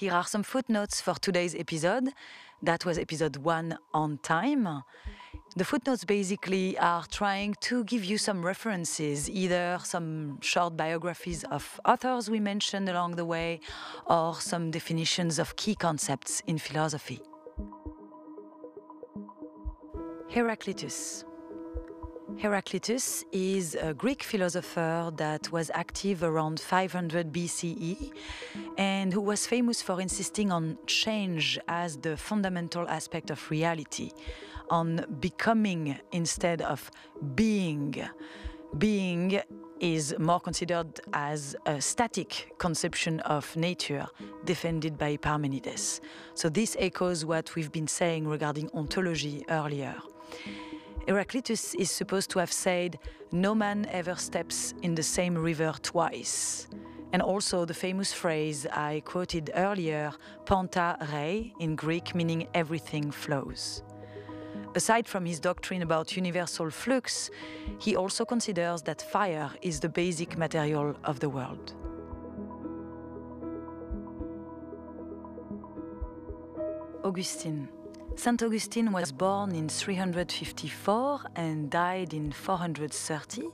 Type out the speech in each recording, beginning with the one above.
Here are some footnotes for today's episode. That was episode one on time. The footnotes basically are trying to give you some references, either some short biographies of authors we mentioned along the way, or some definitions of key concepts in philosophy. Heraclitus. Heraclitus is a Greek philosopher that was active around 500 BCE and who was famous for insisting on change as the fundamental aspect of reality, on becoming instead of being. Being is more considered as a static conception of nature defended by Parmenides. So this echoes what we've been saying regarding ontology earlier. Heraclitus is supposed to have said, No man ever steps in the same river twice. And also the famous phrase I quoted earlier, panta rhei, in Greek, meaning everything flows. Aside from his doctrine about universal flux, he also considers that fire is the basic material of the world. Augustine. St. Augustine was born in 354 and died in 430.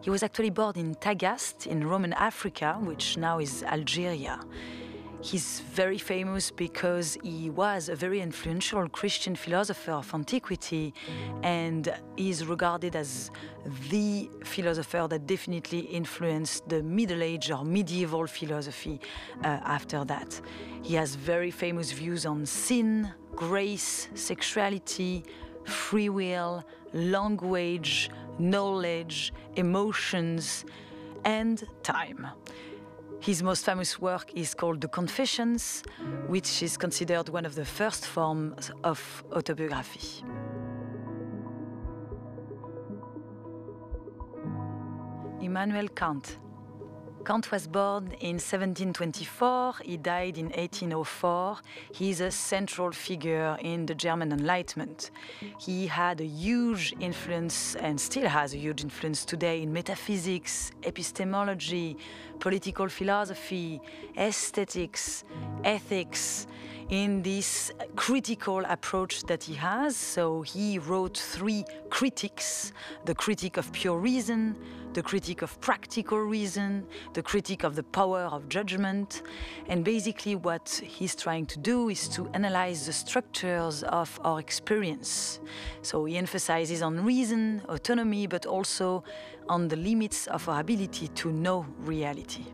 He was actually born in Tagaste in Roman Africa, which now is Algeria. He's very famous because he was a very influential Christian philosopher of antiquity and is regarded as the philosopher that definitely influenced the Middle Age or medieval philosophy uh, after that. He has very famous views on sin, grace, sexuality, free will, language, knowledge, emotions, and time. His most famous work is called The Confessions, which is considered one of the first forms of autobiography. Immanuel Kant. Kant was born in 1724, he died in 1804. He is a central figure in the German Enlightenment. He had a huge influence and still has a huge influence today in metaphysics, epistemology, political philosophy, aesthetics, ethics, in this critical approach that he has. So he wrote three critiques the critique of pure reason, the critique of practical reason, the critique of the power of judgment. And basically, what he's trying to do is to analyze the structures of our experience. So he emphasizes on reason, autonomy, but also on the limits of our ability to know reality.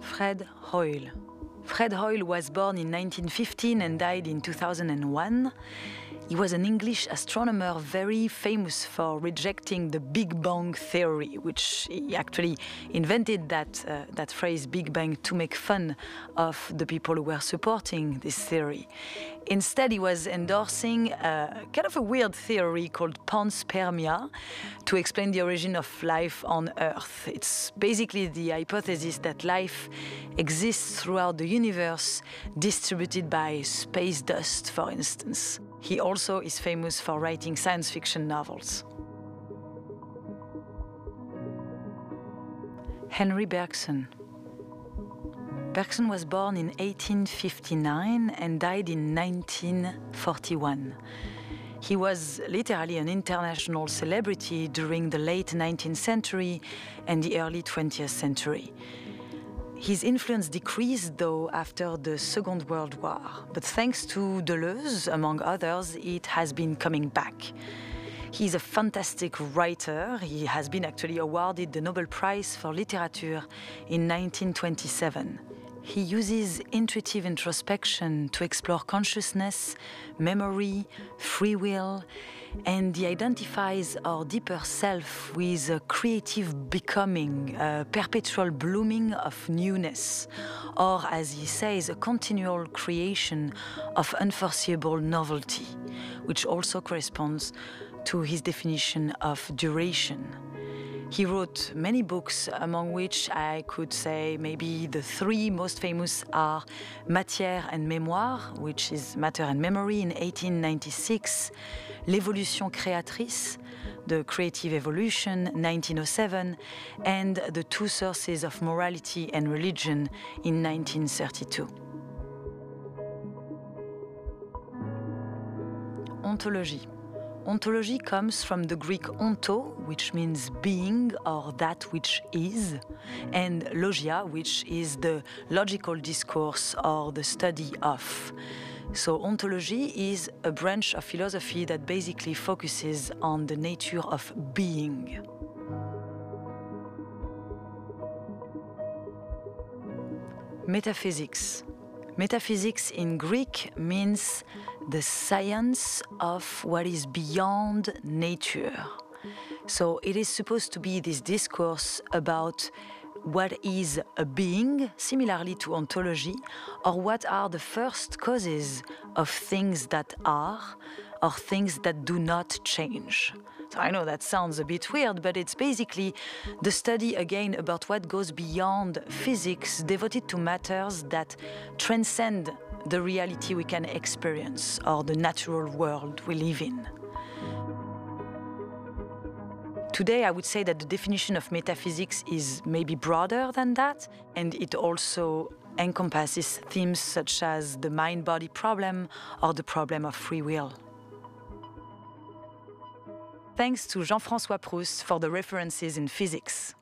Fred Hoyle. Fred Hoyle was born in 1915 and died in 2001. He was an English astronomer very famous for rejecting the Big Bang theory, which he actually invented that, uh, that phrase Big Bang to make fun of the people who were supporting this theory. Instead, he was endorsing a, kind of a weird theory called panspermia to explain the origin of life on Earth. It's basically the hypothesis that life exists throughout the universe, distributed by space dust, for instance. He also is famous for writing science fiction novels. Henri Bergson. Bergson was born in 1859 and died in 1941. He was literally an international celebrity during the late 19th century and the early 20th century. His influence decreased, though, after the Second World War, but thanks to Deleuze, among others, it has been coming back. He's a fantastic writer. He has been actually awarded the Nobel Prize for Literature in 1927. He uses intuitive introspection to explore consciousness, memory, free will, and he identifies our deeper self with a creative becoming, a perpetual blooming of newness, or as he says, a continual creation of unforeseeable novelty, which also corresponds to his definition of duration. He wrote many books, among which I could say maybe the three most famous are Matière and Mémoire, which is Matter and Memory in 1896, L'évolution créatrice, The Creative Evolution, 1907, and The Two Sources of Morality and Religion in 1932. Ontologie. Ontology comes from the Greek onto, which means being or that which is, and logia, which is the logical discourse or the study of. So, ontology is a branch of philosophy that basically focuses on the nature of being. Metaphysics. Metaphysics in Greek means the science of what is beyond nature. So it is supposed to be this discourse about what is a being, similarly to ontology, or what are the first causes of things that are or things that do not change. I know that sounds a bit weird, but it's basically the study again about what goes beyond physics, devoted to matters that transcend the reality we can experience or the natural world we live in. Today, I would say that the definition of metaphysics is maybe broader than that, and it also encompasses themes such as the mind body problem or the problem of free will. Thanks to Jean Francois Proust for the references in physics.